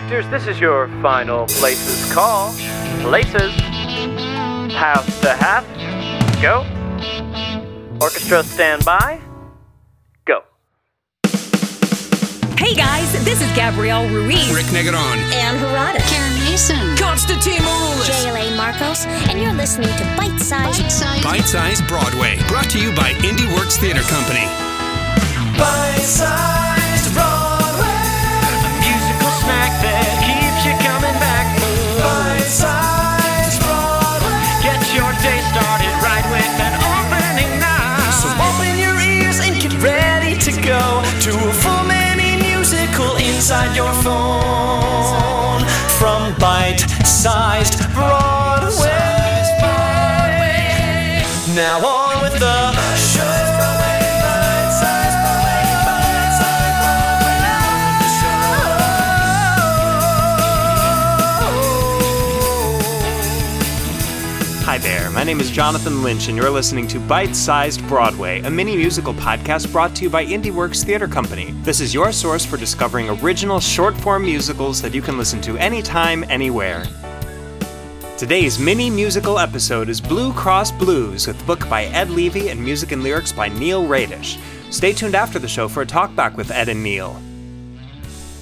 actors, this is your final places call. Places. House to half. Go. Orchestra stand by. Go. Hey guys, this is Gabrielle Ruiz. Rick Negron. Ann Harada. Karen Mason. Constantine Maroulis. J. Elaine Marcos, and you're listening to Bite Size. Bite Size. Bite Size Broadway. Brought to you by Indie Works Theater Company. Bite-sized Broadway. Inside your phone. From Bite-sized my name is Jonathan Lynch, and you're listening to Bite Sized Broadway, a mini musical podcast brought to you by IndieWorks Theater Company. This is your source for discovering original short form musicals that you can listen to anytime, anywhere. Today's mini musical episode is Blue Cross Blues, with book by Ed Levy and music and lyrics by Neil Radish. Stay tuned after the show for a talkback with Ed and Neil.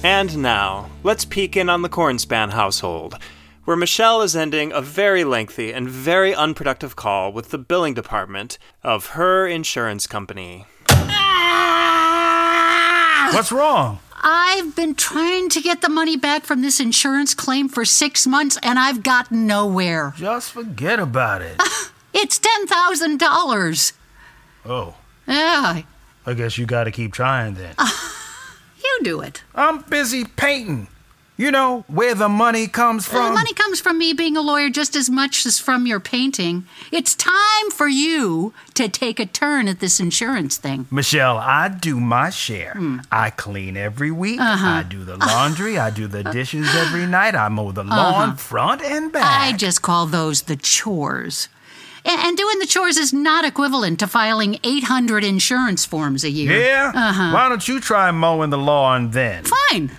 And now, let's peek in on the Cornspan household, where Michelle is ending a very lengthy and very unproductive call with the billing department of her insurance company. Ah! What's wrong? I've been trying to get the money back from this insurance claim for six months and I've gotten nowhere. Just forget about it. It's $10,000. oh, Yeah, I guess you gotta keep trying then. you do it. I'm busy painting. You know where the money comes from The money comes from me being a lawyer just as much as from your painting. It's time for you to take a turn at this insurance thing. Michelle, I do my share. Hmm. I clean every week. Uh-huh. I do the laundry. I do the dishes every night. I mow the lawn uh-huh. front and back. I just call those the chores. And doing the chores is not equivalent to filing 800 insurance forms a year. yeah? Uh-huh. Why don't you try mowing the lawn then? Fine.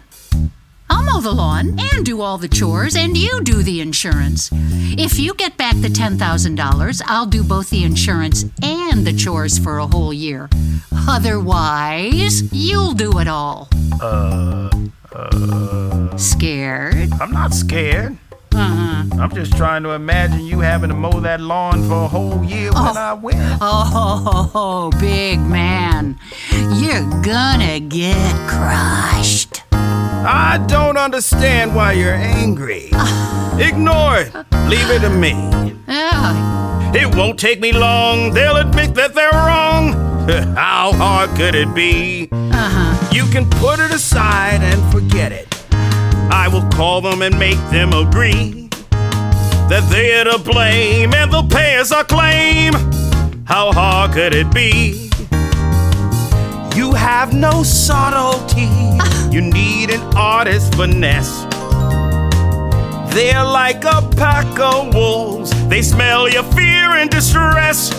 I'll mow the lawn and do all the chores, and you do the insurance. If you get back the $10,000, I'll do both the insurance and the chores for a whole year. Otherwise, you'll do it all. Uh, uh. Scared? I'm not scared. Uh-huh. I'm just trying to imagine you having to mow that lawn for a whole year when I win. Oh, big man. You're gonna get crushed. I don't understand why you're angry. Ignore it. Leave it to me. Yeah, It won't take me long. They'll admit that they're wrong. How hard could it be? Uh-huh. You can put it aside and forget it. I will call them and make them agree that they're to blame and they'll pay us our claim. How hard could it be? You have no subtlety. You need an artist's finesse. They're like a pack of wolves. They smell your fear and distress.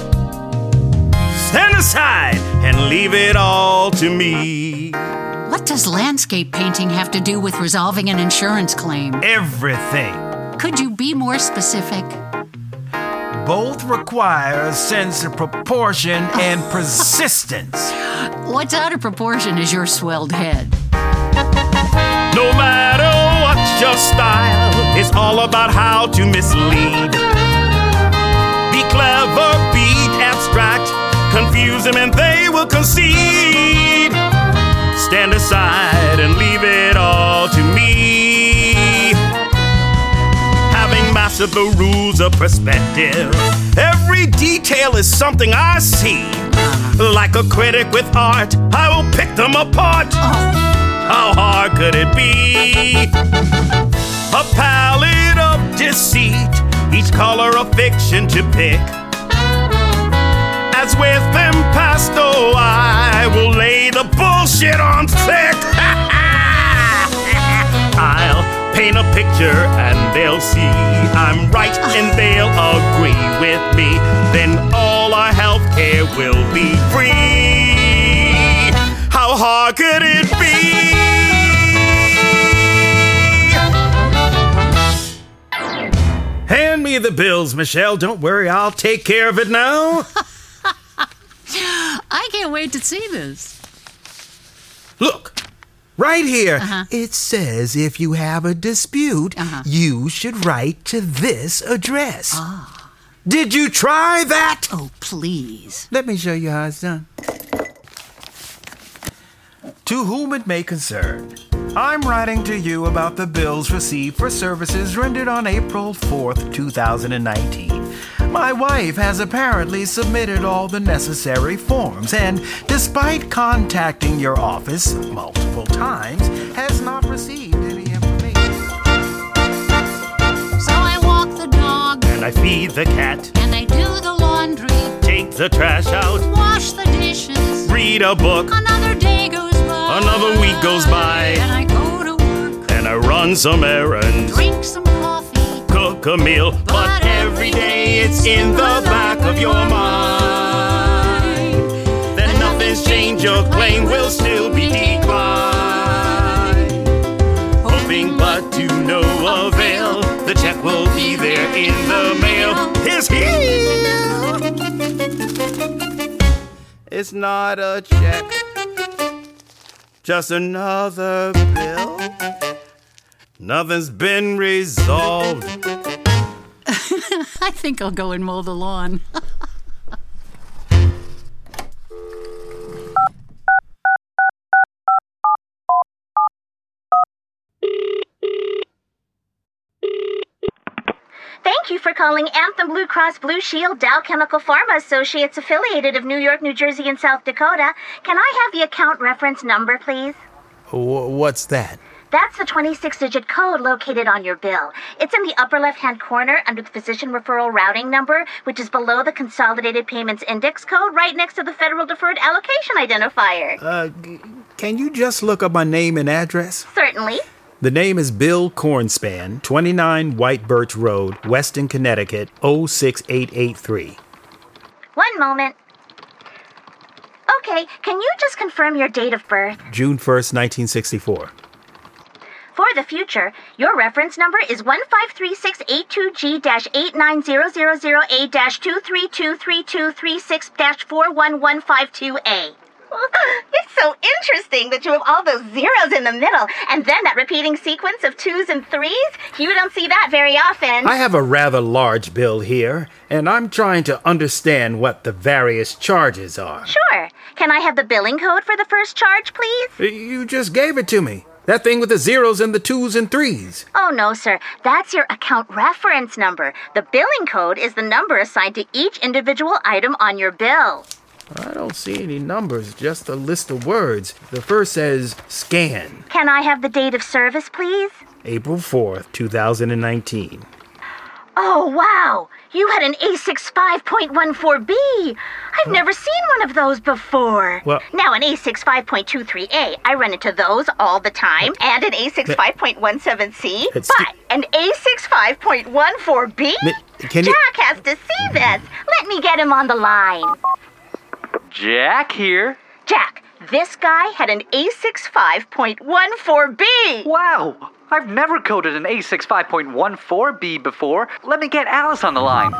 Stand aside and leave it all to me. what does landscape painting have to do with resolving an insurance claim? Everything. Could you be more specific? Both require a sense of proportion and persistence. What's out of proportion is your swelled head. No matter what's your style, it's all about how to mislead. Be clever, be abstract, confuse them and they will concede. Stand aside and leave it all The rules of perspective, every detail is something I see. Like a critic with art, I will pick them apart. How hard could it be? A palette of deceit, each color a fiction to pick. As with impasto, I will lay the bullshit on thick paint a picture and they'll see I'm right and they'll agree with me. Then all our health care will be free. How hard could it be? Hand me the bills, Michelle. Don't worry, I'll take care of it now. I can't wait to see this. Look, right here. Uh-huh. It says if you have a dispute, uh-huh. you should write to this address. Ah. Did you try that? Oh, please. Let me show you how it's done. To whom it may concern, I'm writing to you about the bills received for services rendered on April 4th, 2019. My wife has apparently submitted all the necessary forms and, despite contacting your office multiple times, has not received any information. So I walk the dog and I feed the cat, and I do the laundry, take the trash out, wash the dishes. read a book, Another day goes. Another week goes by. And I go to work, and I run some errands, drink some coffee. cook a meal. But every day it's in the back of your mind that nothing's changed. Your claim will still be declined. Hoping but to no avail, the check will be there in the mail. Here's here. It's not a check, just another bill. Nothing's been resolved. I think I'll go and mow the lawn. calling Anthem Blue Cross Blue Shield Dow Chemical Pharma Associates affiliated of New York, New Jersey, and South Dakota. Can I have the account reference number, please? What's that? That's the 26 digit code located on your bill. It's in the upper left hand corner under the physician referral routing number, which is below the Consolidated Payments Index code, right next to the Federal Deferred Allocation Identifier. Uh, can you just look up my name and address? Certainly. The name is Bill Cornspan, 29 White Birch Road, Weston, Connecticut, 06883. One moment. Okay, can you just confirm your date of birth? June 1st, 1964. For the future, your reference number is 15368289000A-2323236-41152A. It's so interesting that you have all those zeros in the middle, and then that repeating sequence of twos and threes. You don't see that very often. I have a rather large bill here, and I'm trying to understand what the various charges are. Sure. Can I have the billing code for the first charge, please? Uh, you just gave it to me. That thing with the zeros and the twos and threes. Oh, no, sir. That's your account reference number. The billing code is the number assigned to each individual item on your bill. I don't see any numbers, just a list of words. The first says scan, Can I have the date of service, please? April 4th, 2019. Oh, wow! You had an A65.14B! I've never seen one of those before. Well- now, an A65.23A, I run into those all the time, and an A65.17C, It's- but an A65.14B? Mi- can you- Jack has to see this. Let me get him on the line. Jack here. Jack, this guy had an A65.14B! Wow! I've never coded an A65.14B before. Let me get Alice on the line.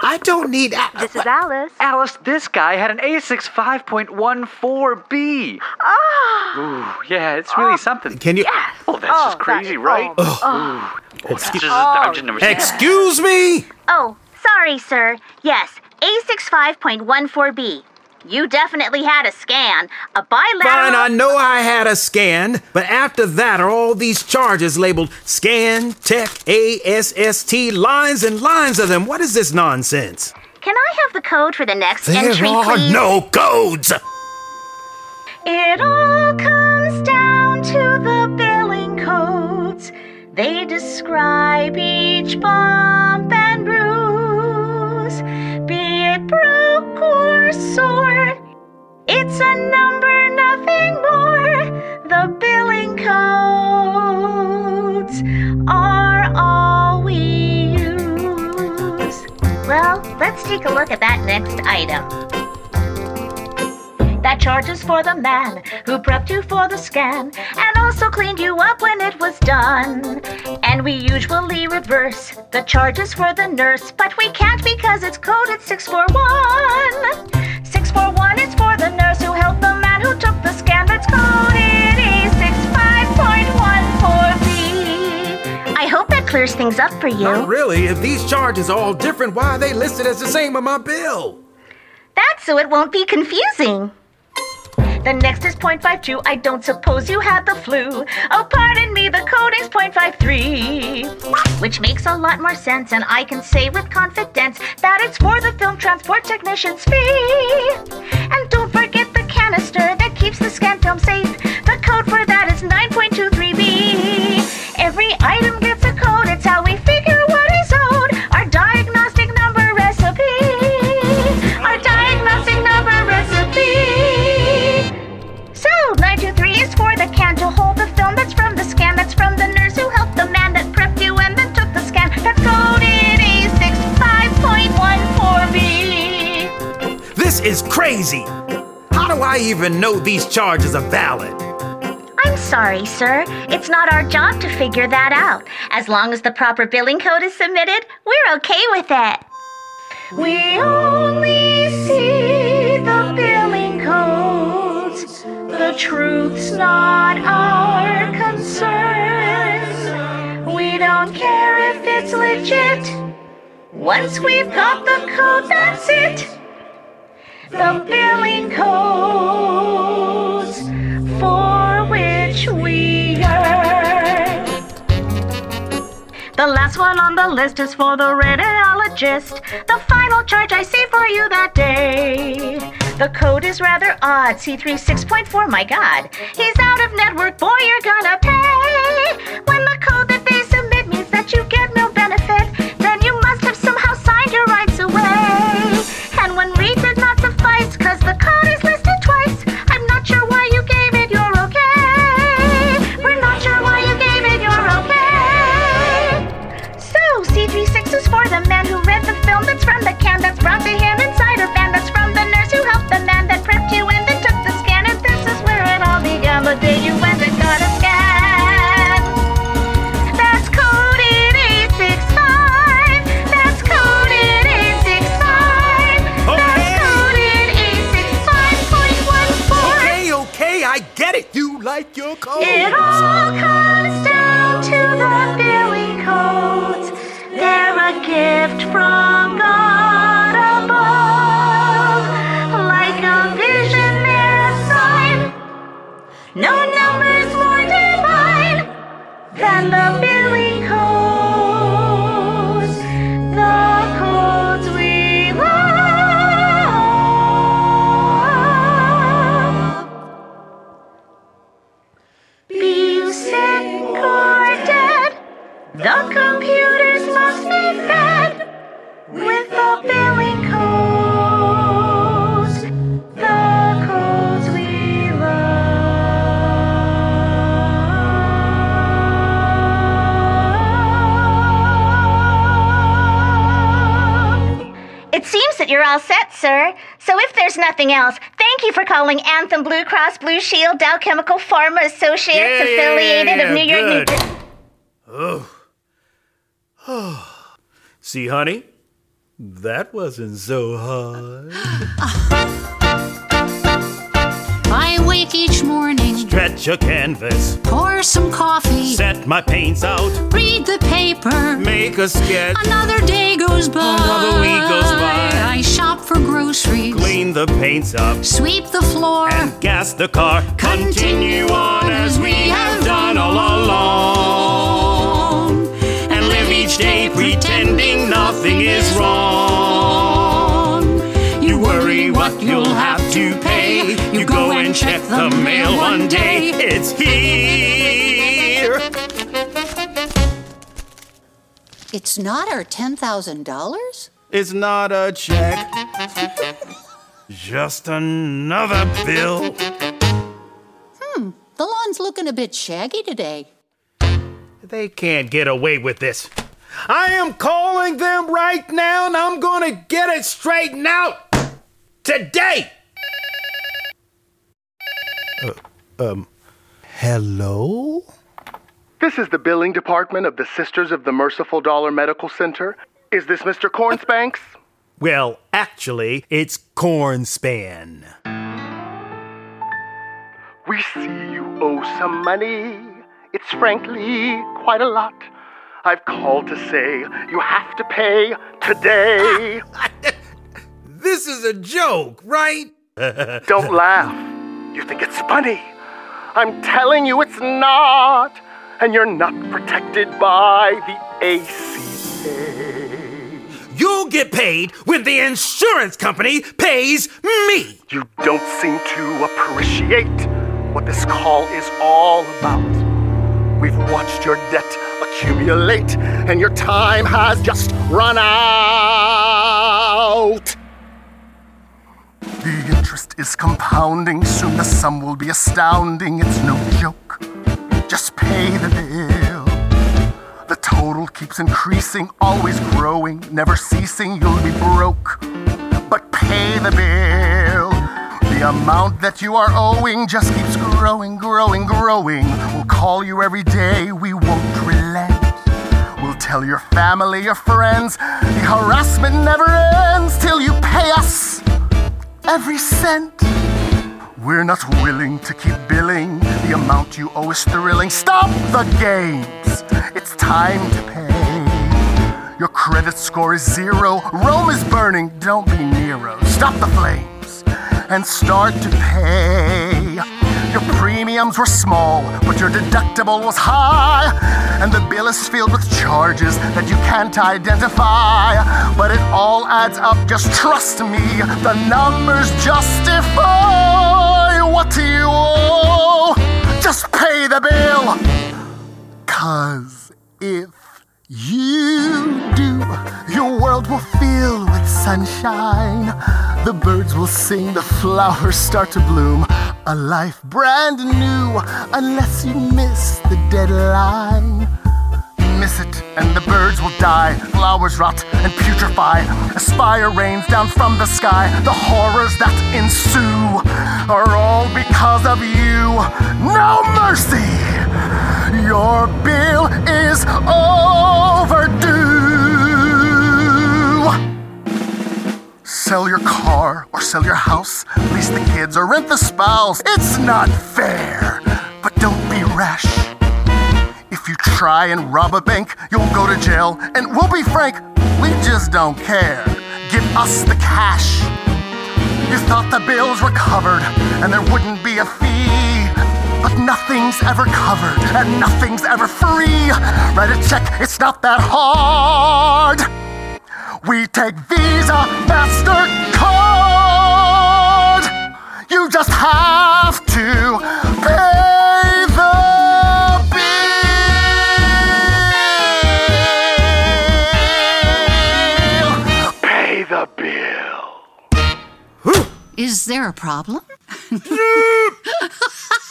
I don't need. This is Alice. Alice, this guy had an A65.14B. Ah! Ooh, yeah, it's really something. Can you. Yes. Oh, that's just crazy, right? Oh. Excuse, I've never seen that. Excuse me? Oh, sorry, sir. Yes, A65.14B. You definitely had a scan. A bilateral. Fine, I know I had a scan, but after that are all these charges labeled scan, tech, ASST, lines and lines of them. What is this nonsense? Can I have the code for the next There entry, are please? no codes! It all comes down to the billing codes. They describe each bump and bruise, be it broke It's a number, nothing more. The billing codes are all we use. Well, let's take a look at that next item. That charges for the man who prepped you for the scan and also cleaned you up when it was done. And we usually reverse the charges for the nurse, but we can't because it's coded 641. 641 is for the nurse who helped the man who took the scan, that's coded A65.14B. I hope that clears things up for you. Not really. If these charges are all different, why are they listed as the same on my bill? That's so it won't be confusing. The next is 0.52. I don't suppose you had the flu. Oh, pardon me, the code is 0.53. Which makes a lot more sense, and I can say with confidence that it's for the film transport technician's fee. And don't forget the canister that keeps the scan film safe. The code for that is 9.23b. Every item gets a code, it's how Is crazy. How do I even know these charges are valid? I'm sorry, sir. It's not our job to figure that out. As long as the proper billing code is submitted, we're okay with it. We only see the billing codes. The truth's not our concern. We don't care if it's legit. Once we've got the code, that's it. The billing codes for which we earn. The last one on the list is for the radiologist. The final charge I see for you that day. The code is rather odd. C36.4, my god. He's out of network, boy, you're gonna pay. When the code that they submit means that you get no It all comes Blue Shield Dow Chemical Pharma Associates Yeah, yeah, yeah, affiliated yeah, of New York. good. New- Oh. See, honey, that wasn't so hard. I wake each morning, Stretch a canvas, pour some coffee, set my paints out, read the paper. make a sketch, Another day goes by. Another week goes by. I shop for groceries, clean the paints up, sweep the floor. and gas the car. Continue on as we have done all along. And live each day pretending nothing is wrong. You worry what you'll have to pay. You go and check the mail one day. It's here. It's not our $10,000? It's not a check, just another bill. Hmm, the lawn's looking a bit shaggy today. They can't get away with this. I am calling them right now and I'm gonna get it straightened out today. Uh, um, hello? This is the billing department of the Sisters of the Merciful Dollar Medical Center. Is this Mr. Cornspanks? Well, actually, it's Cornspan. We see you owe some money. It's frankly quite a lot. I've called to say you have to pay today. This is a joke, right? Don't laugh. You think it's funny. I'm telling you it's not. And you're not protected by the ACA. You'll get paid when the insurance company pays me. You don't seem to appreciate what this call is all about. We've watched your debt accumulate, and your time has just run out. Is compounding, soon the sum will be astounding. It's no joke. Just pay the bill. The total keeps increasing, always growing, never ceasing. You'll be broke, but pay the bill. The amount that you are owing just keeps growing, growing, growing. We'll call you every day, we won't relent. We'll tell your family, your friends, the harassment never ends till you pay us every cent. We're not willing to keep billing. The amount you owe is thrilling. Stop the games. It's time to pay. Your credit score is zero. Rome is burning. Don't be Nero. Stop the flames and start to pay. Your premiums were small, but your deductible was high. And the bill is filled with charges that you can't identify. But it all adds up, just trust me. The numbers justify what you owe. Just pay the bill. Cause if you do, your world will fill with sunshine. The birds will sing, the flowers start to bloom. A life brand new, unless you miss the deadline. Miss it, and the birds will die. Flowers rot and putrefy. Aspire rains down from the sky. The horrors that ensue are all because of you. No mercy! Your bill is overdue. Sell your car or sell your house, lease the kids or rent the spouse. It's not fair, but don't be rash. If you try and rob a bank, you'll go to jail. And we'll be frank, we just don't care. Give us the cash. You thought the bills were covered and there wouldn't be a fee. But nothing's ever covered and nothing's ever free. Write a check, it's not that hard. We take Visa, MasterCard. You just have to pay the bill. Pay the bill. Is there a problem?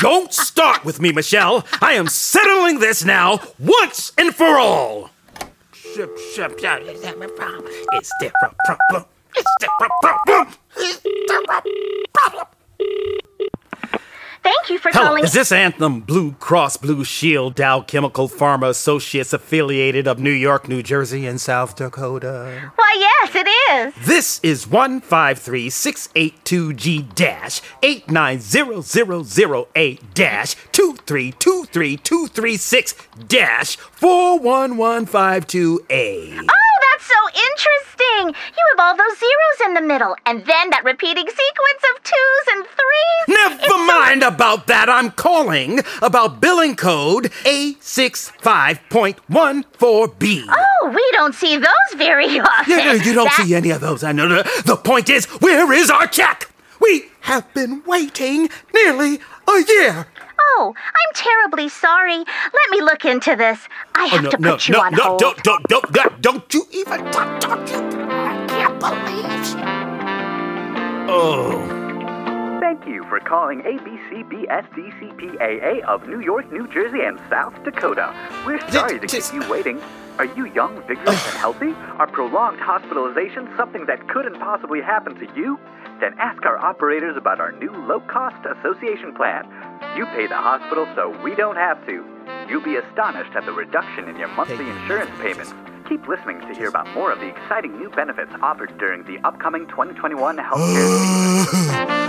Don't start with me, Michelle. I am settling this now, once and for all. There a problem? There a problem? There a problem? Is there a problem? Thank you for Hello, calling. is this Anthem Blue Cross Blue Shield Dow Chemical Pharma Associates affiliated of New York, New Jersey, and South Dakota? Why, yes, it is. This is 153682G dash 89008 dash 2323236 dash 41152A. Oh, that's so interesting. You have all those zeros in the middle, and then that repeating sequence of twos and threes. Never mind about that. I'm calling about billing code A65.14B. Oh, we don't see those very often. Yeah, you don't That- see any of those. I know. The point is, where is our check? We have been waiting nearly a year. Oh, I'm terribly sorry. Let me look into this. I oh, have oh, no, to no, put you no, on no, hold. Don't, don't, don't, don't, don't you even talk, talk, I can't believe. Oh. Thank you for calling ABCBSDCPAA of New York, New Jersey, and South Dakota. We're sorry to keep you waiting. Are you young, vigorous, and healthy? Are prolonged hospitalizations something that couldn't possibly happen to you? Then ask our operators about our new low cost association plan. You pay the hospital so we don't have to. You'll be astonished at the reduction in your monthly insurance payments. Keep listening to hear about more of the exciting new benefits offered during the upcoming 2021 healthcare season.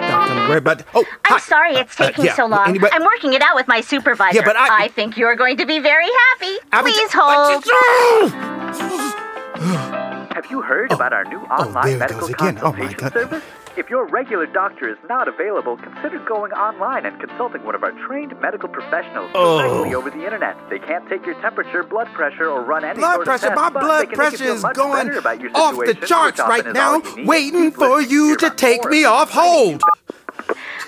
Dr. Ware, but oh, I'm sorry it's Uh, taking yeah, so long. anybody- I'm working it out with my supervisor. Yeah, but I- think you're going to be very happy. I was- Please hold. Have you heard about our new online there it medical goes again. Oh, my consultation God. service? If your regular doctor is not available, consider going online and consulting one of our trained medical professionals Oh. directly over the internet. They can't take your temperature, blood pressure, or run any blood sort pressure. of My test, but they blood can make you pressure is much going about your off the charts right now, all you need. waiting Keep for you to take more me off hold.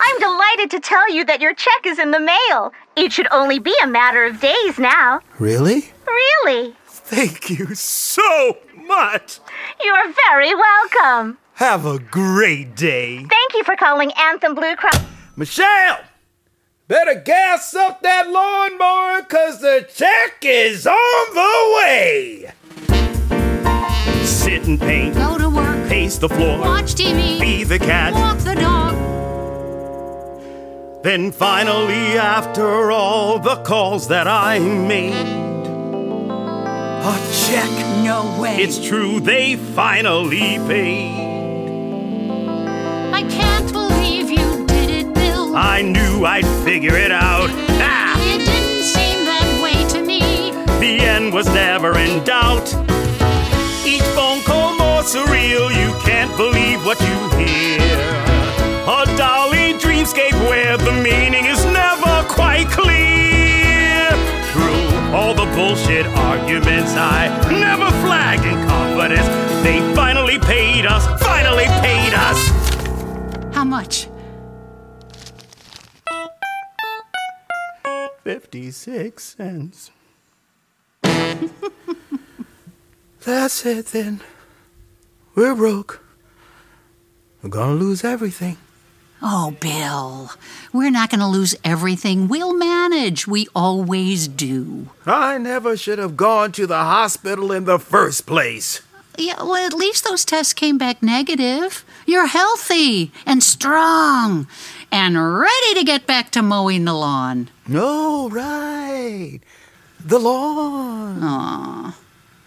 I'm delighted to tell you that your check is in the mail. It should only be a matter of days now. Really? Really? Thank you so much. You're very welcome. Have a great day. Thank you for calling Anthem Blue Cross. Michelle, better gas up that lawnmower, cause the check is on the way. Sit and paint, Go to work, pace the floor, watch TV, be the cat. walk the dog. Then finally, after all the calls that I made, a check. No way. It's true, they finally paid. I can't believe you did it, Bill. I knew I'd figure it out. Ah, It didn't seem that way to me. the end was never in doubt. Each phone call more surreal, you can't believe what you hear. A Dali dreamscape where the meaning is never quite clear. Through all the bullshit arguments, I never flagged in confidence. They finally paid us, finally paid us. How much? 56 cents. That's it then. We're broke. We're gonna lose everything. Oh, Bill, we're not going to lose everything. We'll manage. We always do. I never should have gone to the hospital in the first place. Yeah, well, at least those tests came back negative. You're healthy and strong and ready to get back to mowing the lawn. No, right. The lawn. Aw.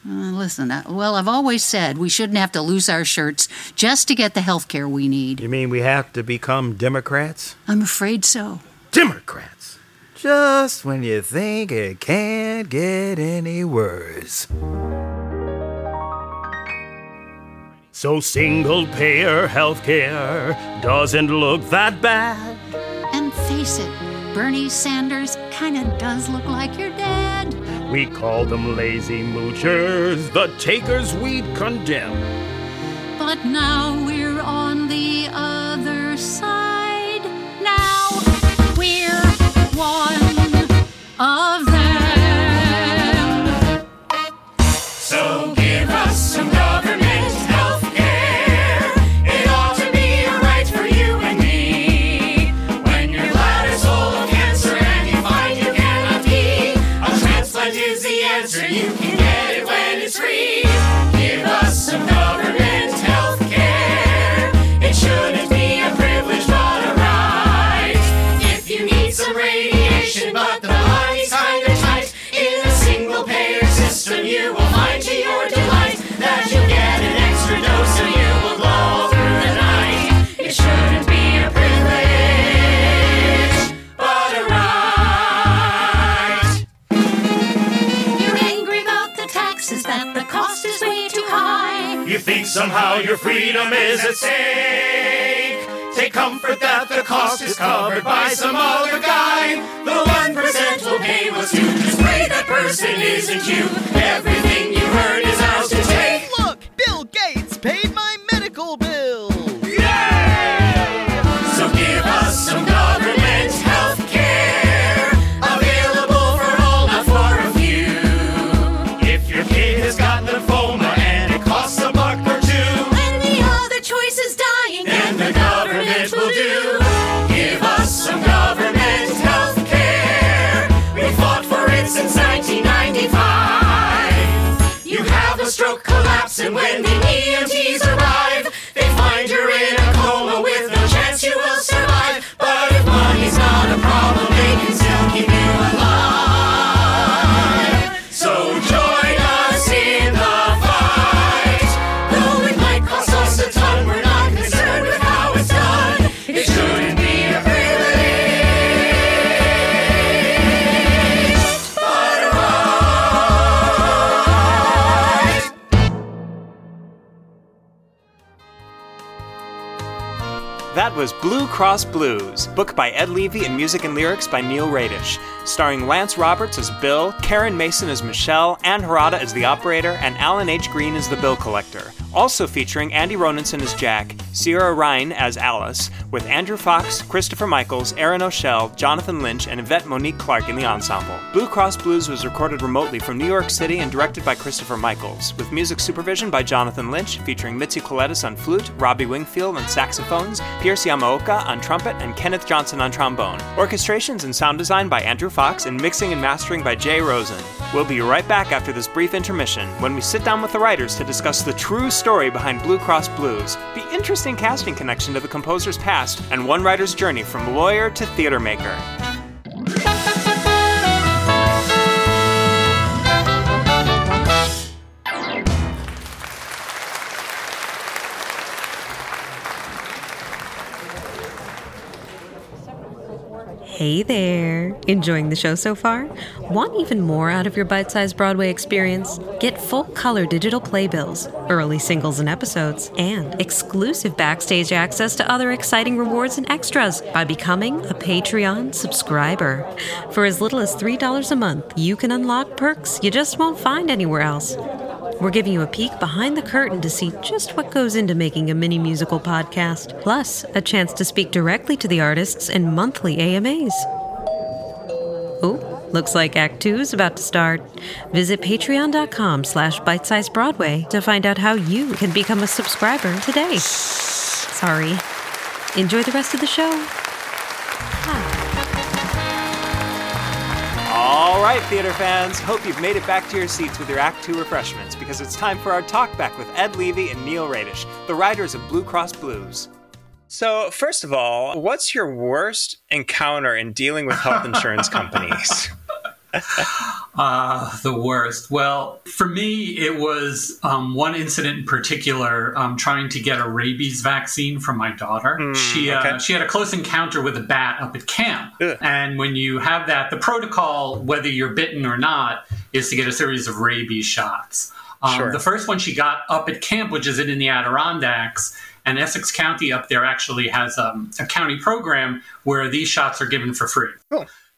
Uh, listen, uh, well, I've always said we shouldn't have to lose our shirts just to get the health care we need. You mean we have to become Democrats? I'm afraid so. Democrats. Just when you think it can't get any worse. So single payer healthcare doesn't look that bad. And face it, Bernie Sanders kind of does look like your dad. We call them lazy moochers, the takers we'd condemn. But now we're on the other side. Now we're one of them. You think somehow your freedom is at stake. Take comfort that the cost is covered by some other guy. The one percent will pay what's due. Just pray that person isn't you. Everything you heard is ours That was Blue Cross Blues, book by Ed Levy and music and lyrics by Neil Radish, starring Lance Roberts as Bill, Karen Mason as Michelle, Ann Harada as the operator, and Alan H. Green as the bill collector. Also featuring Andy Ronenson as Jack, Sierra Ryan as Alice, with Andrew Fox, Christopher Michaels, Aaron O'Shell, Jonathan Lynch, and Yvette Monique Clark in the ensemble. Blue Cross Blues was recorded remotely from New York City and directed by Christopher Michaels, with music supervision by Jonathan Lynch, featuring Mitzi Coletis on flute, Robbie Wingfield on saxophones, Pierce Yamaoka on trumpet, and Kenneth Johnson on trombone. Orchestrations and sound design by Andrew Fox, and mixing and mastering by Jay Rosen. We'll be right back after this brief intermission when we sit down with the writers to discuss the true story behind Blue Cross Blues, the interesting casting connection to the composer's past, and one writer's journey from lawyer to theater maker. Hey there! Enjoying the show so far? Want even more out of your bite sized Broadway experience? Get full color digital playbills, early singles and episodes, and exclusive backstage access to other exciting rewards and extras by becoming a Patreon subscriber. For as little as $3 a month, you can unlock perks you just won't find anywhere else. We're giving you a peek behind the curtain to see just what goes into making a mini musical podcast, plus a chance to speak directly to the artists in monthly AMAs. Oh, looks like Act Two is about to start. Visit patreon.com slash bitesizebroadway to find out how you can become a subscriber today. Sorry. Enjoy the rest of the show. All right, theater fans, hope you've made it back to your seats with your Act 2 refreshments because it's time for our talk back with Ed Levy and Neil Radish, the writers of Blue Cross Blues. So, first of all, what's your worst encounter in dealing with health insurance companies? Uh, the worst. Well, for me, it was um, one incident in particular. Um, trying to get a rabies vaccine for my daughter. she uh, she had a close encounter with a bat up at camp, and when you have that, the protocol, whether you're bitten or not, is to get a series of rabies shots. Um, Sure. The first one she got up at camp, which is in the Adirondacks. And Essex County up there actually has um, a county program where these shots are given for free.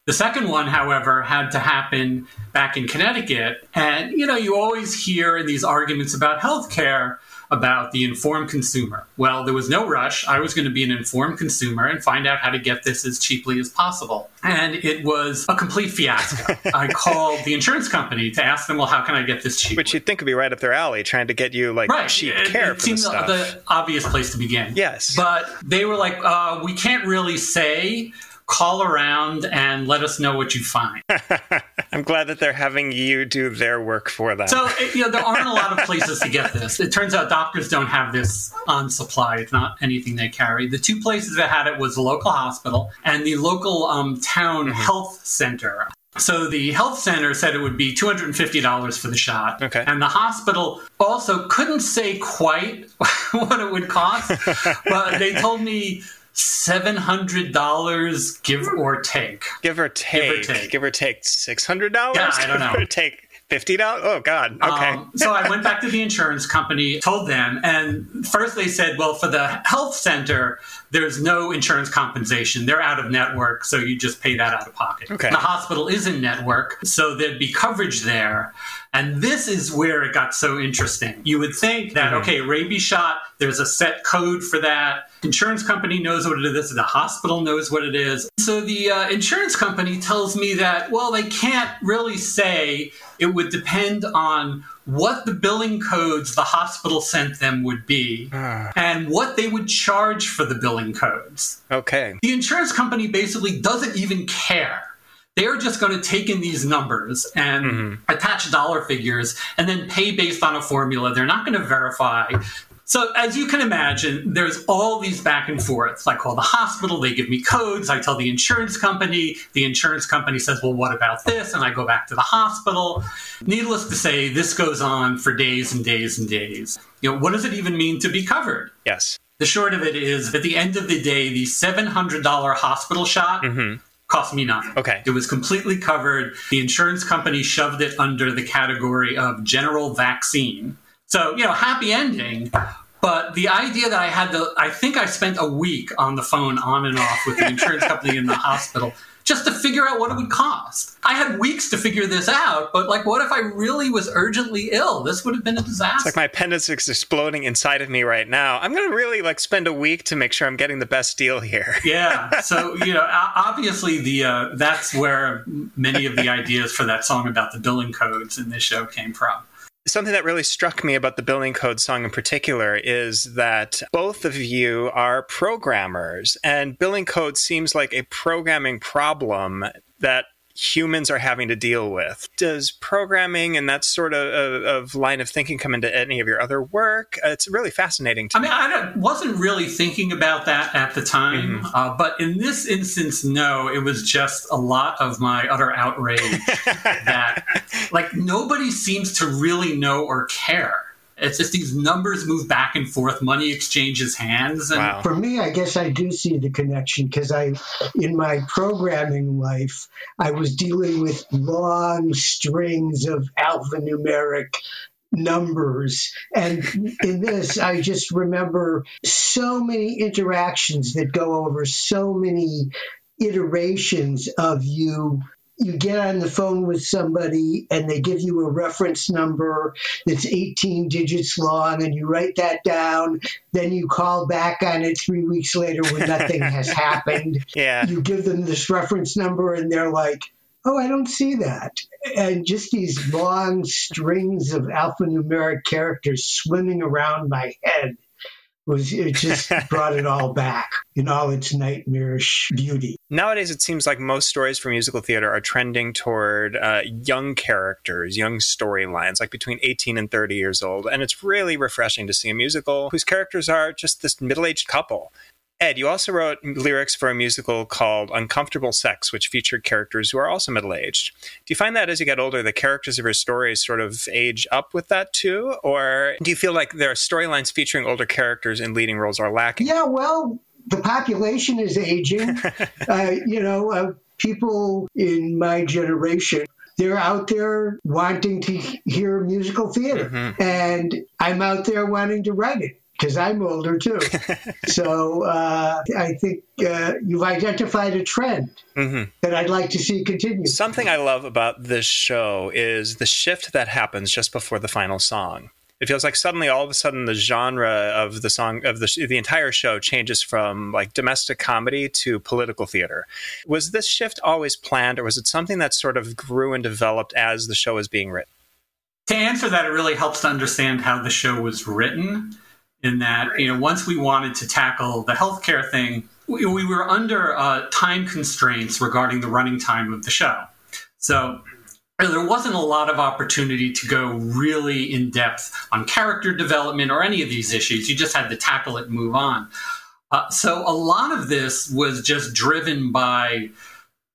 The second one, however, had to happen back in Connecticut. And, you know, you always hear in these arguments about healthcare about the informed consumer. Well, there was no rush. I was going to be an informed consumer and find out how to get this as cheaply as possible. And it was a complete fiasco. I called the insurance company to ask them, well, how can I get this cheap? Which you'd think would be right up their alley, trying to get you like Right. cheap It- care it for the seemed stuff. the obvious place to begin. Yes. But they were like, uh, we can't really say. Call around and let us know what you find. I'm glad that they're having you do their work for them. So, you know, there aren't a lot of places to get this. It turns out doctors don't have this on supply. It's not anything they carry. The two places that had it was the local hospital and the local um, town health center. So the health center said it would be $250 for the shot. Okay. And the hospital also couldn't say quite what it would cost, but they told me $700 give or take. Give or take. Give or take. six hundred dollars. Yeah, I don't know. Give or take fifty dollars. Oh God. Okay. Um, so I went back to the insurance company, told them, and first they said, well, for the health center, there's no insurance compensation. They're out of network, so you just pay that out of pocket. Okay. The hospital is in network, so there'd be coverage there. And this is where it got so interesting. You would think that, Mm-hmm. okay, rabies shot, there's a set code for that. Insurance company knows what it is, the hospital knows what it is. So the uh, insurance company tells me that, well, they can't really say it would depend on what the billing codes the hospital sent them would be and what they would charge for the billing codes. Okay. The insurance company basically doesn't even care. They're just going to take in these numbers and mm-hmm. attach dollar figures and then pay based on a formula. They're not going to verify. So, as you can imagine, there's all these back and forths. I call the hospital, they give me codes. I tell the insurance company. The insurance company says, Well, what about this? And I go back to the hospital. Needless to say, this goes on for days and days and days. You know, what does it even mean to be covered? Yes. The short of it is, at the end of the day, the $700 hospital shot mm-hmm. Cost me nothing. Okay. It was completely covered. The insurance company shoved it under the category of general vaccine. So, you know, happy ending. But the idea that I had to, I think I spent a week on the phone on and off with the insurance company in the hospital just to figure out what it would cost. I had weeks to figure this out, but like, what if I really was urgently ill? This would have been a disaster. It's like my appendix is exploding inside of me right now. I'm going to really like spend a week to make sure I'm getting the best deal here. yeah. So you know, obviously the uh, that's where many of the ideas for that song about the billing codes in this show came from. Something that really struck me about the Billing Code song in particular is that both of you are programmers, and Billing Code seems like a programming problem that humans are having to deal with. Does programming and that sort of, of, of line of thinking come into any of your other work? Uh, It's really fascinating to I me. mean, I don't- wasn't really thinking about that at the time, Mm-hmm. uh, but in this instance, no, it was just a lot of my utter outrage that, like, nobody seems to really know or care. It's just these numbers move back and forth, money exchanges hands, and For me, I guess I do see the connection because I, in my programming life, I was dealing with long strings of alphanumeric numbers. And in this, I just remember so many interactions that go over so many iterations of you. You get on the phone with somebody and they give you a reference number that's 18 digits long and you write that down. Then you call back on it three weeks later when nothing has happened. Yeah. You give them this reference number and they're like, oh, I don't see that. And just these long strings of alphanumeric characters swimming around my head was it just brought it all back in all its nightmarish beauty. Nowadays, it seems like most stories for musical theater are trending toward uh, young characters, young storylines, like between 18 and 30 years old. And it's really refreshing to see a musical whose characters are just this middle aged couple. Ed, you also wrote lyrics for a musical called Uncomfortable Sex, which featured characters who are also middle aged. Do you find that as you get older, the characters of your stories sort of age up with that too? Or do you feel like there are storylines featuring older characters in leading roles are lacking? Yeah, well, the population is aging. uh, you know, uh, people in my generation, they're out there wanting to hear musical theater. And I'm out there wanting to write it because I'm older too. so uh, I think uh, you've identified a trend Mm-hmm. that I'd like to see continue. Something I love about this show is the shift that happens just before the final song. It feels like suddenly, all of a sudden, the genre of the song of the the entire show changes from like domestic comedy to political theater. Was this shift always planned, or was it something that sort of grew and developed as the show was being written? to answer that, it really helps to understand how the show was written. In that, you know, once we wanted to tackle the healthcare thing, we, we were under uh, time constraints regarding the running time of the show. So there wasn't a lot of opportunity to go really in depth on character development or any of these issues. You just had to tackle it and move on. Uh, so a lot of this was just driven by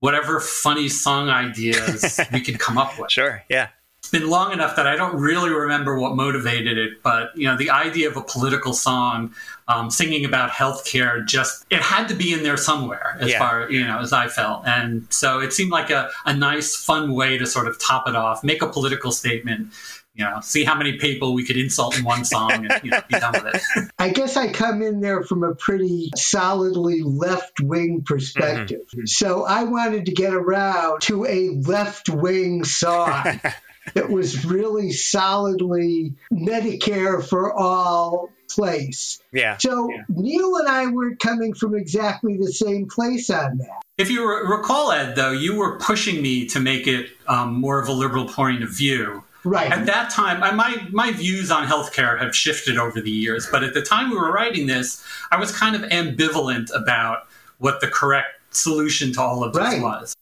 whatever funny song ideas we could come up with. Sure, yeah. It's been long enough that I don't really remember what motivated it, but you know, the idea of a political song um, singing about healthcare just it had to be in there somewhere, as Yeah. far you know as I felt, and so it seemed like a, a nice, fun way to sort of top it off, make a political statement. You know, see how many people we could insult in one song and you know, be done with it. I guess I come in there from a pretty solidly left wing perspective. So I wanted to get around to a left wing song that was really solidly Medicare for all place. Yeah. So Neil and I were coming from exactly the same place on that. If you re- recall, Ed, though, you were pushing me to make it um, more of a liberal point of view. Right. At that time, I, my my views on healthcare have shifted over the years, but at the time we were writing this, I was kind of ambivalent about what the correct solution to all of this Right. was.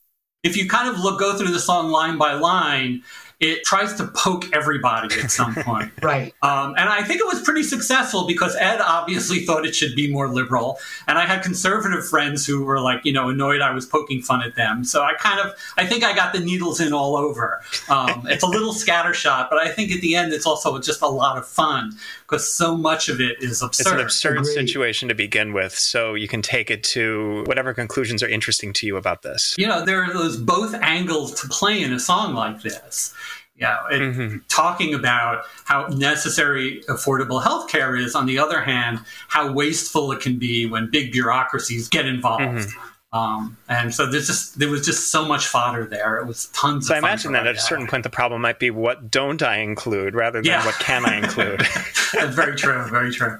If you kind of look go through the song line by line, it tries to poke everybody at some point. Right. Um, and I think it was pretty successful because Ed obviously thought it should be more liberal. And I had conservative friends who were like, you know, annoyed I was poking fun at them. So I kind of, I think I got the needles in all over. Um, it's a little scattershot, but I think at the end it's also just a lot of fun because so much of it is absurd. It's an absurd situation to begin with, so you can take it to whatever conclusions are interesting to you about this. You know, there are those both angles to play in a song like this. Yeah, it, mm-hmm. talking about how necessary affordable healthcare is. On the other hand, how wasteful it can be when big bureaucracies get involved. Mm-hmm. Um, and so there's just there was just so much fodder there. It was tons. So I of fun imagine to that at a certain point the problem might be what don't I include rather than Yeah. what can I include. That's very true. Very true.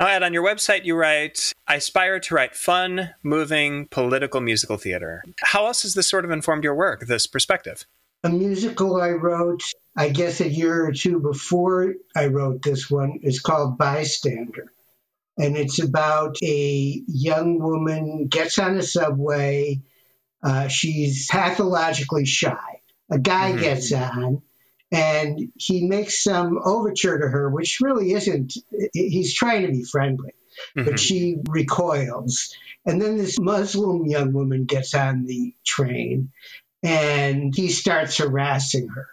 Oh, and on your website, you write, I aspire to write fun, moving, political musical theater. How else has this sort of informed your work, this perspective? A musical I wrote, I guess a year or two before I wrote this one, is called Bystander. And it's about a young woman gets on a subway. Uh, she's pathologically shy. A guy Mhm. gets on and he makes some overture to her, which really isn't, he's trying to be friendly, Mhm. but she recoils. And then this Muslim young woman gets on the train and he starts harassing her.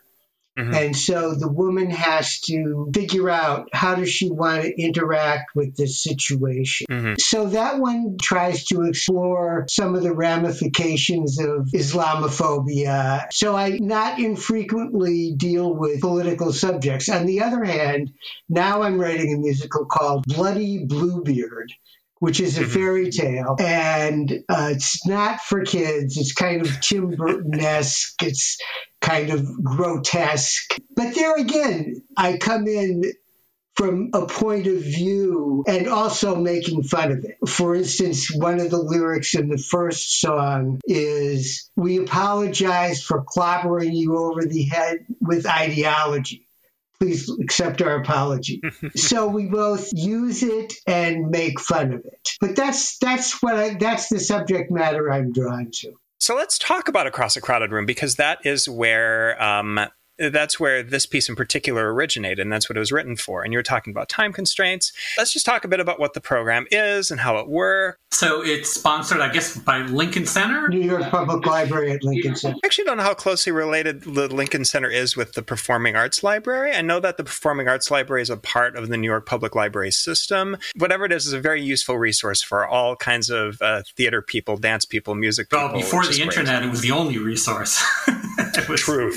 And so the woman has to figure out how does she want to interact with this situation. Mm-hmm. So that one tries to explore some of the ramifications of Islamophobia. So I not infrequently deal with political subjects. On the other hand, now I'm writing a musical called Bloody Bluebeard which is a fairy tale, and uh, it's not for kids. It's kind of Tim Burton-esque. It's kind of grotesque. But there again, I come in from a point of view and also making fun of it. For instance, one of the lyrics in the first song is, "We apologize for clobbering you over the head with ideology." please accept our apology. so we both use it and make fun of it. But that's that's what I that's the subject matter I'm drawn to. So let's talk about Across a Crowded Room because that is where um, that's where this piece in particular originated, and that's what it was written for. And you're talking about time constraints. Let's just talk a bit about what the program is and how it works. So it's sponsored, I guess, by Lincoln Center. New York Public Library at Lincoln Center. I actually don't know how closely related the Lincoln Center is with the Performing Arts Library. I know that the Performing Arts Library is a part of the New York Public Library system. Whatever it is, is a very useful resource for all kinds of uh, theater people, dance people, music people. Well, before which is the great. internet, it was the only resource. was, True.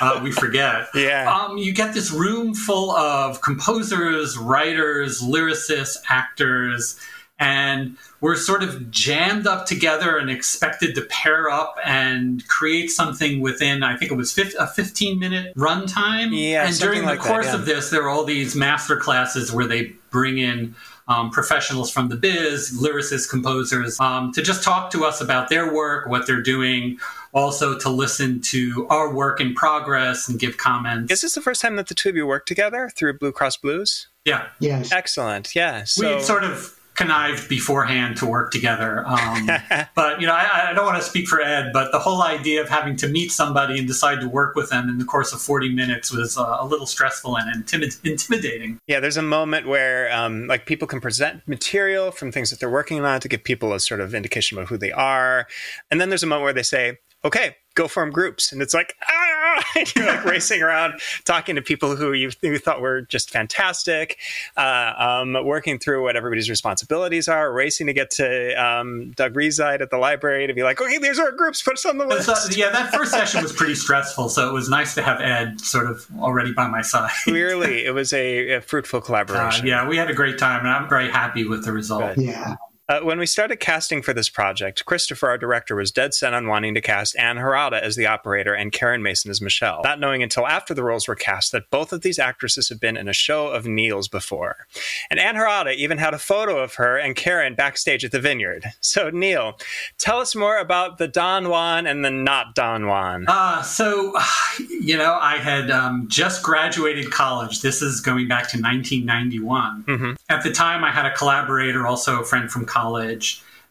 uh, we forget. Yeah. Um, you get this room full of composers, writers, lyricists, actors, and we're sort of jammed up together and expected to pair up and create something within, I think it was a 15 minute runtime. Yeah, and during the like that, course yeah. of this, there are all these master classes where they bring in um, professionals from the biz, lyricists, composers, um, to just talk to us about their work, what they're doing, also to listen to our work in progress and give comments. Is this the first time that the two of you worked together through Blue Cross Blues? Yeah. Yes. Excellent. Yeah. we had sort of connived beforehand to work together. Um, but, you know, I, I don't want to speak for Ed, but the whole idea of having to meet somebody and decide to work with them in the course of 40 minutes was uh, a little stressful and intimid- intimidating. Yeah, there's a moment where um, like people can present material from things that they're working on to give people a sort of indication of who they are, and then there's a moment where they say, "Okay, go form groups," and it's like, ah, and you're like racing around talking to people who you, you thought were just fantastic, uh, um, working through what everybody's responsibilities are, racing to get to um, Doug Reside at the library to be like, "Okay, there's our groups, put us on the list." So, yeah, that first session was pretty stressful, so it was nice to have Ed sort of already by my side. Clearly, it was a, a fruitful Uh, collaboration. yeah, we had a great time, and I'm very happy with the result. Yeah. Uh, when we started casting for this project, Christopher, our director, was dead set on wanting to cast Ann Harada as the operator and Karen Mason as Michelle, not knowing until after the roles were cast that both of these actresses had been in a show of Neil's before. And Ann Harada even had a photo of her and Karen backstage at the vineyard. So, Neil, tell us more about the Don Juan and the not Don Juan. Uh, so, you know, I had um, just graduated college. This is going back to 1991. Mm-hmm. At the time, I had a collaborator, also a friend from college,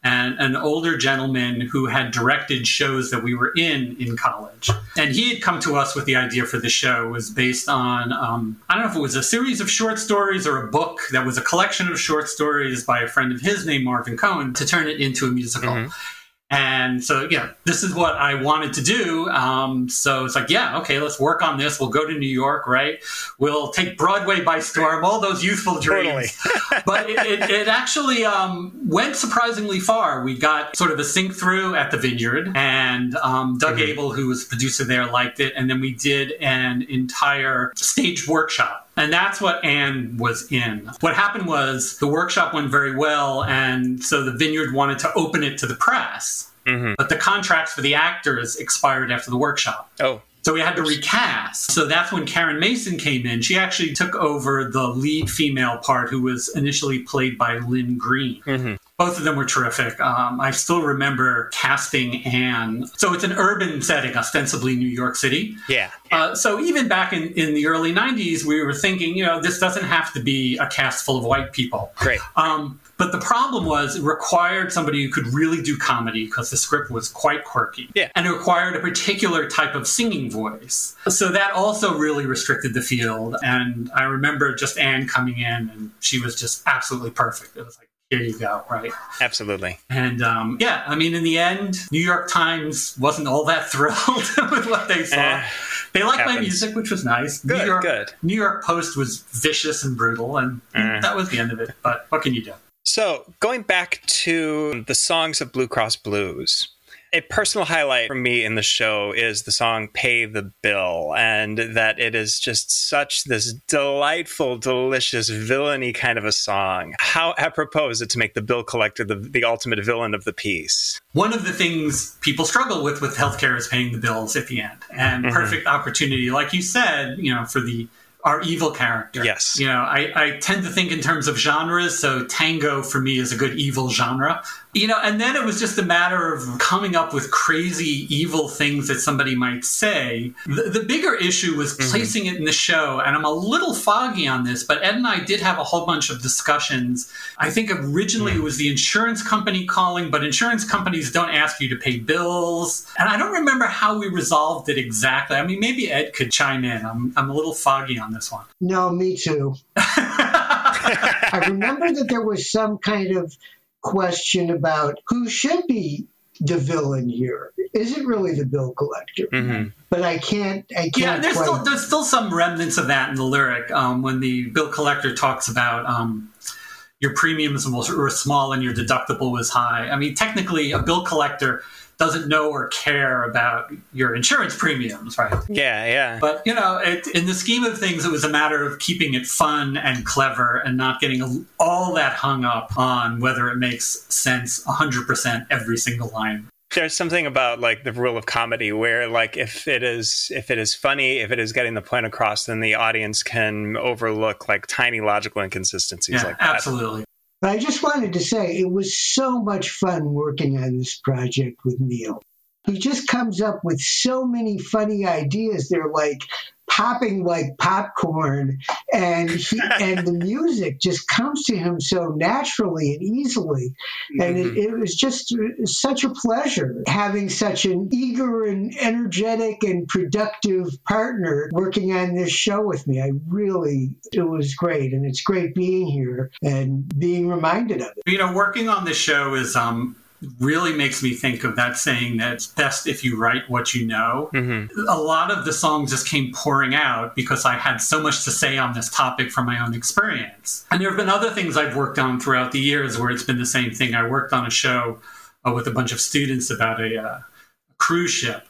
and an older gentleman who had directed shows that we were in in college. And he had come to us with the idea for the show. It was based on, um, I don't know if it was a series of short stories or a book that was a collection of short stories by a friend of his named Marvin Cohen to turn it into a musical. And so, yeah, this is what I wanted to do. Um, so it's like, yeah, okay, let's work on this. We'll go to New York, right? We'll take Broadway by storm, all those youthful dreams. but it, it, it actually um, went surprisingly far. We got sort of a sync through at the Vineyard, and um, Doug Aibel, who was producer there, liked it. And then we did an entire stage workshop and that's what Ann was in. What happened was the workshop went very well, and so the Vineyard wanted to open it to the press. Mm-hmm. But the contracts for the actors expired after the workshop. Oh. So we had to recast. So that's when Karen Mason came in. She actually took over the lead female part, who was initially played by Lynn Green. Mm-hmm. Both of them were terrific. Um, I still remember casting Ann. So it's an urban setting, ostensibly New York City. Yeah. Uh, so even back in, in the early 90s, we were thinking, you know, this doesn't have to be a cast full of white people. Great. Um, but the problem was it required somebody who could really do comedy because the script was quite quirky. Yeah. And it required a particular type of singing voice. So that also really restricted the field. And I remember just Ann coming in and she was just absolutely perfect. It was like, here you go, right? Absolutely. And um, yeah, I mean, in the end, New York Times wasn't all that thrilled with what they saw. Eh, they liked my music, which was nice. Good, New York, good. New York Post was vicious and brutal, and Eh. that was the end of it. But what can you do? So, going back to the songs of Blue Cross Blues, a personal highlight for me in the show is the song Pay the Bill, and that it is just such this delightful, delicious, villainy kind of a song. How apropos is it to make the bill collector the, the ultimate villain of the piece? One of the things people struggle with with healthcare is paying the bills at the end, and Mhm. perfect opportunity, like you said, you know, for the our evil character. Yes. You know, I, I tend to think in terms of genres, so tango for me is a good evil genre. You know, and then it was just a matter of coming up with crazy evil things that somebody might say. The, the bigger issue was mm-hmm. placing it in the show, and I'm a little foggy on this, but Ed and I did have a whole bunch of discussions. I think originally mm. it was the insurance company calling, but insurance companies don't ask you to pay bills. And I don't remember how we resolved it exactly. I mean, maybe Ed could chime in. I'm, I'm a little foggy on this one. No, me too. I remember that there was some kind of question about who should be the villain here. Is it really the bill collector? Mm-hmm. But I can't. I can't. Yeah, there's quite- still, there's still some remnants of that in the lyric um, when the bill collector talks about um, your premiums were small and your deductible was high. I mean, technically, a bill collector doesn't know or care about your insurance premiums, right? Yeah, yeah. But you know, it, in the scheme of things, it was a matter of keeping it fun and clever, and not getting all that hung up on whether it makes sense 100% every single line. There's something about like the rule of comedy where like if it is if it is funny, if it is getting the point across, then the audience can overlook like tiny logical inconsistencies Yeah, like that. absolutely. But I just wanted to say it was so much fun working on this project with Neil. He just comes up with so many funny ideas. They're like popping like popcorn, and he, and the music just comes to him so naturally and easily. And it, it was just such a pleasure having such an eager and energetic and productive partner working on this show with me. I really, it was great, and it's great being here and being reminded of it. You know, working on the show is um, really makes me think of that saying that it's best if you write what you know. A lot of the songs just came pouring out because I had so much to say on this topic from my own experience. And there have been other things I've worked on throughout the years where it's been the same thing. I worked on a show uh, with a bunch of students about a uh, cruise ship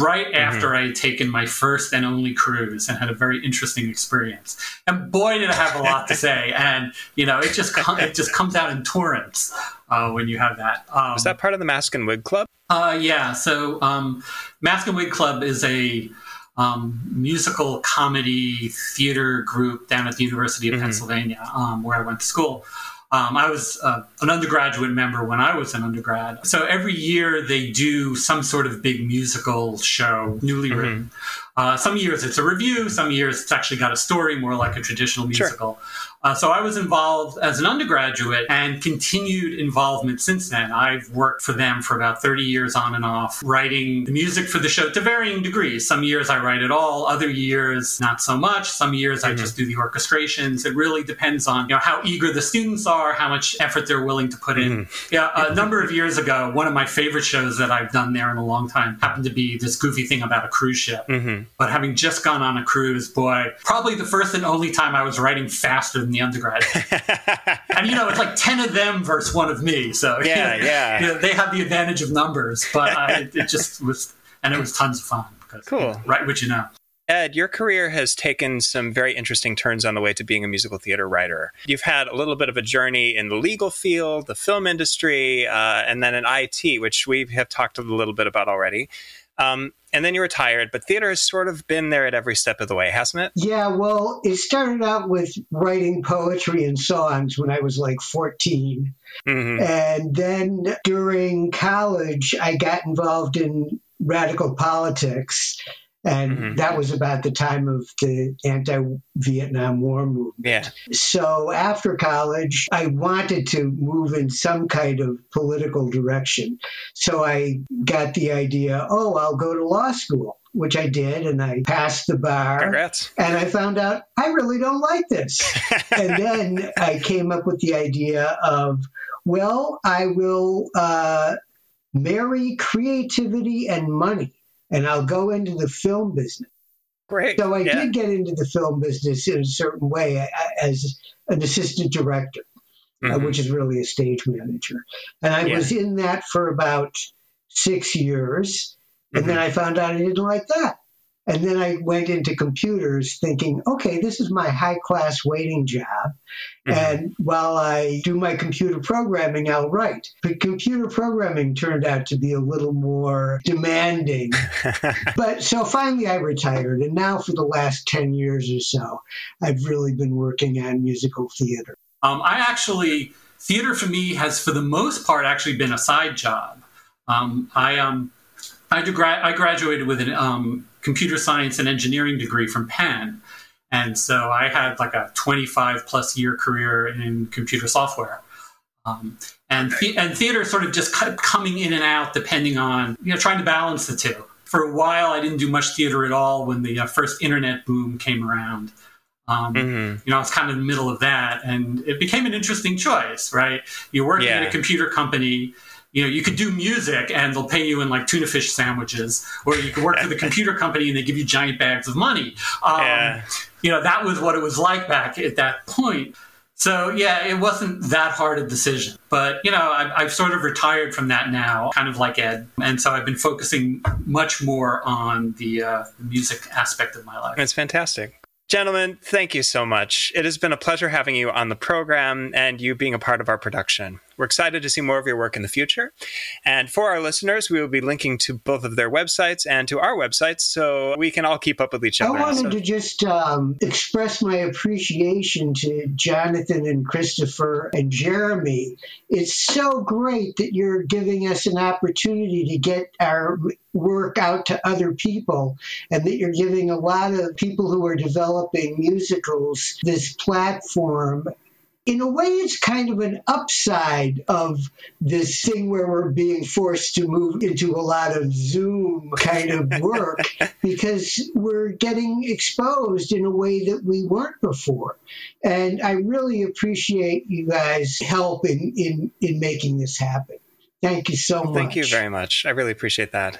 right after I had taken my first and only cruise and had a very interesting experience. And boy, did I have a lot to say. And you know, it just com- it just comes out in torrents uh, when you have that. Um, Was that part of the Mask and Wig Club? uh, yeah. So, um, Mask and Wig Club is a um, musical comedy theater group down at the University of Pennsylvania, um, where I went to school. Um, I was uh, an undergraduate member when I was an undergrad. So every year they do some sort of big musical show, newly written. Uh, some years it's a revue, some years it's actually got a story, more like a traditional musical. Uh, so I was involved as an undergraduate and continued involvement since then. I've worked for them for about 30 years on and off, writing the music for the show to varying degrees. Some years I write it all, other years not so much. Some years I mm-hmm. just do the orchestrations. It really depends on you know how eager the students are, how much effort they're willing to put in. Mm-hmm. Yeah, a number of years ago, one of my favorite shows that I've done there in a long time happened to be this goofy thing about a cruise ship. Mm-hmm. But having just gone on a cruise, boy, probably the first and only time I was writing faster than the undergrad. and you know, it's like 10 of them versus one of me. So Yeah, yeah. you know, they have the advantage of numbers, but I, it, it just was, and it was tons of fun. Because, Cool. Right, what you know. Ed, your career has taken some very interesting turns on the way to being a musical theater writer. You've had a little bit of a journey in the legal field, the film industry, uh, and then in IT, which we have talked a little bit about already. Um, and then you retired, but theater has sort of been there at every step of the way, hasn't it? Yeah, well, it started out with writing poetry and songs when I was like 14. Mm-hmm. And then during college, I got involved in radical politics. And that was about the time of the anti Vietnam War movement. Yeah. So after college, I wanted to move in some kind of political direction. So I got the idea oh, I'll go to law school, which I did, and I passed the bar. Congrats. And I found out I really don't like this. and then I came up with the idea of, well, I will uh, marry creativity and money, and I'll go into the film business. Great. So I Yeah. did get into the film business in a certain way as an assistant director, uh, Mhm. which is really a stage manager. And I Yeah. was in that for about six years. And Mm-hmm. then I found out I didn't like that. And then I went into computers thinking, okay, this is my high class waiting job. Mm-hmm. And while I do my computer programming, I'll write. But computer programming turned out to be a little more demanding. but so finally I retired. And now for the last 10 years or so, I've really been working on musical theater. Um, I actually, theater for me has, for the most part, actually been a side job. Um, I um, I, do gra- I graduated with a um, computer science and engineering degree from Penn, and so I had like a 25 plus year career in computer software. Um, and the- and theater sort of just kept coming in and out depending on you know trying to balance the two. For a while, I didn't do much theater at all when the uh, first internet boom came around. Um, Mm-hmm. You know, I was kind of in the middle of that, and it became an interesting choice, right? You're working at a computer company. You know, you could do music and they'll pay you in like tuna fish sandwiches, or you could work for the computer company and they give you giant bags of money. Um, Yeah. You know, that was what it was like back at that point. So yeah, it wasn't that hard a decision, but you know, I've, I've sort of retired from that now, kind of like Ed, and so I've been focusing much more on the, uh, the music aspect of my life. It's fantastic. Gentlemen, thank you so much. It has been a pleasure having you on the program and you being a part of our production. We're excited to see more of your work in the future. And for our listeners, we will be linking to both of their websites and to our websites so we can all keep up with each other. I wanted So- to just um, express my appreciation to Jonathan and Christopher and Jeremy. It's so great that you're giving us an opportunity to get our work out to other people and that you're giving a lot of people who are developing musicals this platform in a way, it's kind of an upside of this thing where we're being forced to move into a lot of Zoom kind of work because we're getting exposed in a way that we weren't before. And I really appreciate you guys' help in, in, in making this happen. Thank you so much. Thank you very much. I really appreciate that.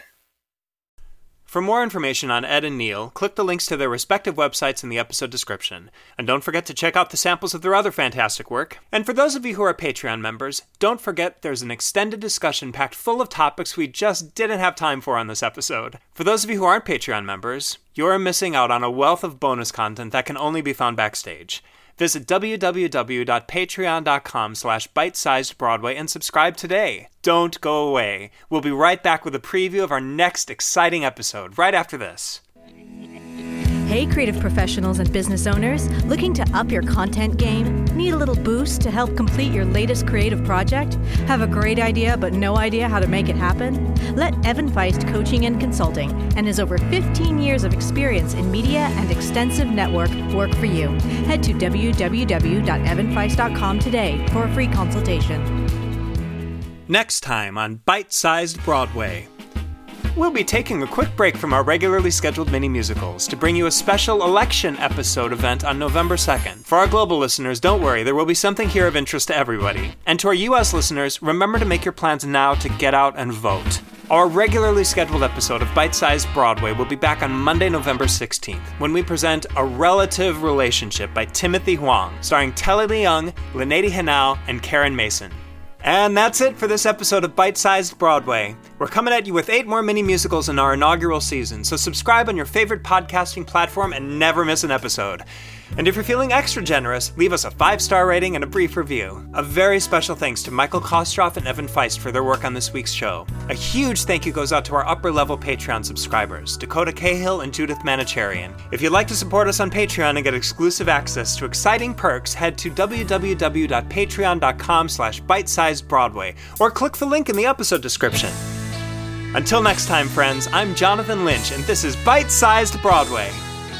For more information on Ed and Neil, click the links to their respective websites in the episode description. And don't forget to check out the samples of their other fantastic work. And for those of you who are Patreon members, don't forget there's an extended discussion packed full of topics we just didn't have time for on this episode. For those of you who aren't Patreon members, you're missing out on a wealth of bonus content that can only be found backstage. Visit www.patreon.com slash bite-sized Broadway and subscribe today. Don't go away. We'll be right back with a preview of our next exciting episode right after this. Hey, creative professionals and business owners, looking to up your content game? Need a little boost to help complete your latest creative project? Have a great idea but no idea how to make it happen? Let Evan Feist Coaching and Consulting and his over 15 years of experience in media and extensive network work for you. Head to www.evanfeist.com today for a free consultation. Next time on Bite Sized Broadway. We'll be taking a quick break from our regularly scheduled mini musicals to bring you a special election episode event on November 2nd. For our global listeners, don't worry, there will be something here of interest to everybody. And to our US listeners, remember to make your plans now to get out and vote. Our regularly scheduled episode of Bite Sized Broadway will be back on Monday, November 16th, when we present A Relative Relationship by Timothy Huang, starring Telly Leung, Lenady Hanau, and Karen Mason. And that's it for this episode of Bite Sized Broadway. We're coming at you with eight more mini musicals in our inaugural season, so subscribe on your favorite podcasting platform and never miss an episode. And if you're feeling extra generous, leave us a five star rating and a brief review. A very special thanks to Michael Kostroff and Evan Feist for their work on this week's show. A huge thank you goes out to our upper level Patreon subscribers, Dakota Cahill and Judith Manicherian. If you'd like to support us on Patreon and get exclusive access to exciting perks, head to www.patreon.com slash bitesizedbroadway or click the link in the episode description. Until next time, friends, I'm Jonathan Lynch, and this is Bite Sized Broadway.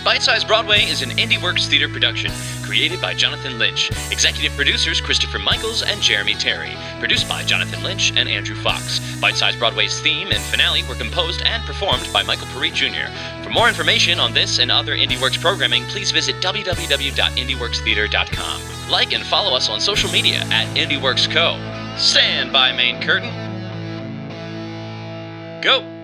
Bite Size Broadway is an IndieWorks theater production, created by Jonathan Lynch. Executive producers Christopher Michaels and Jeremy Terry. Produced by Jonathan Lynch and Andrew Fox. Bite Size Broadway's theme and finale were composed and performed by Michael Parite Jr. For more information on this and other IndieWorks programming, please visit www.indieworkstheater.com. Like and follow us on social media at IndieWorks Co. Stand by, main curtain. Go!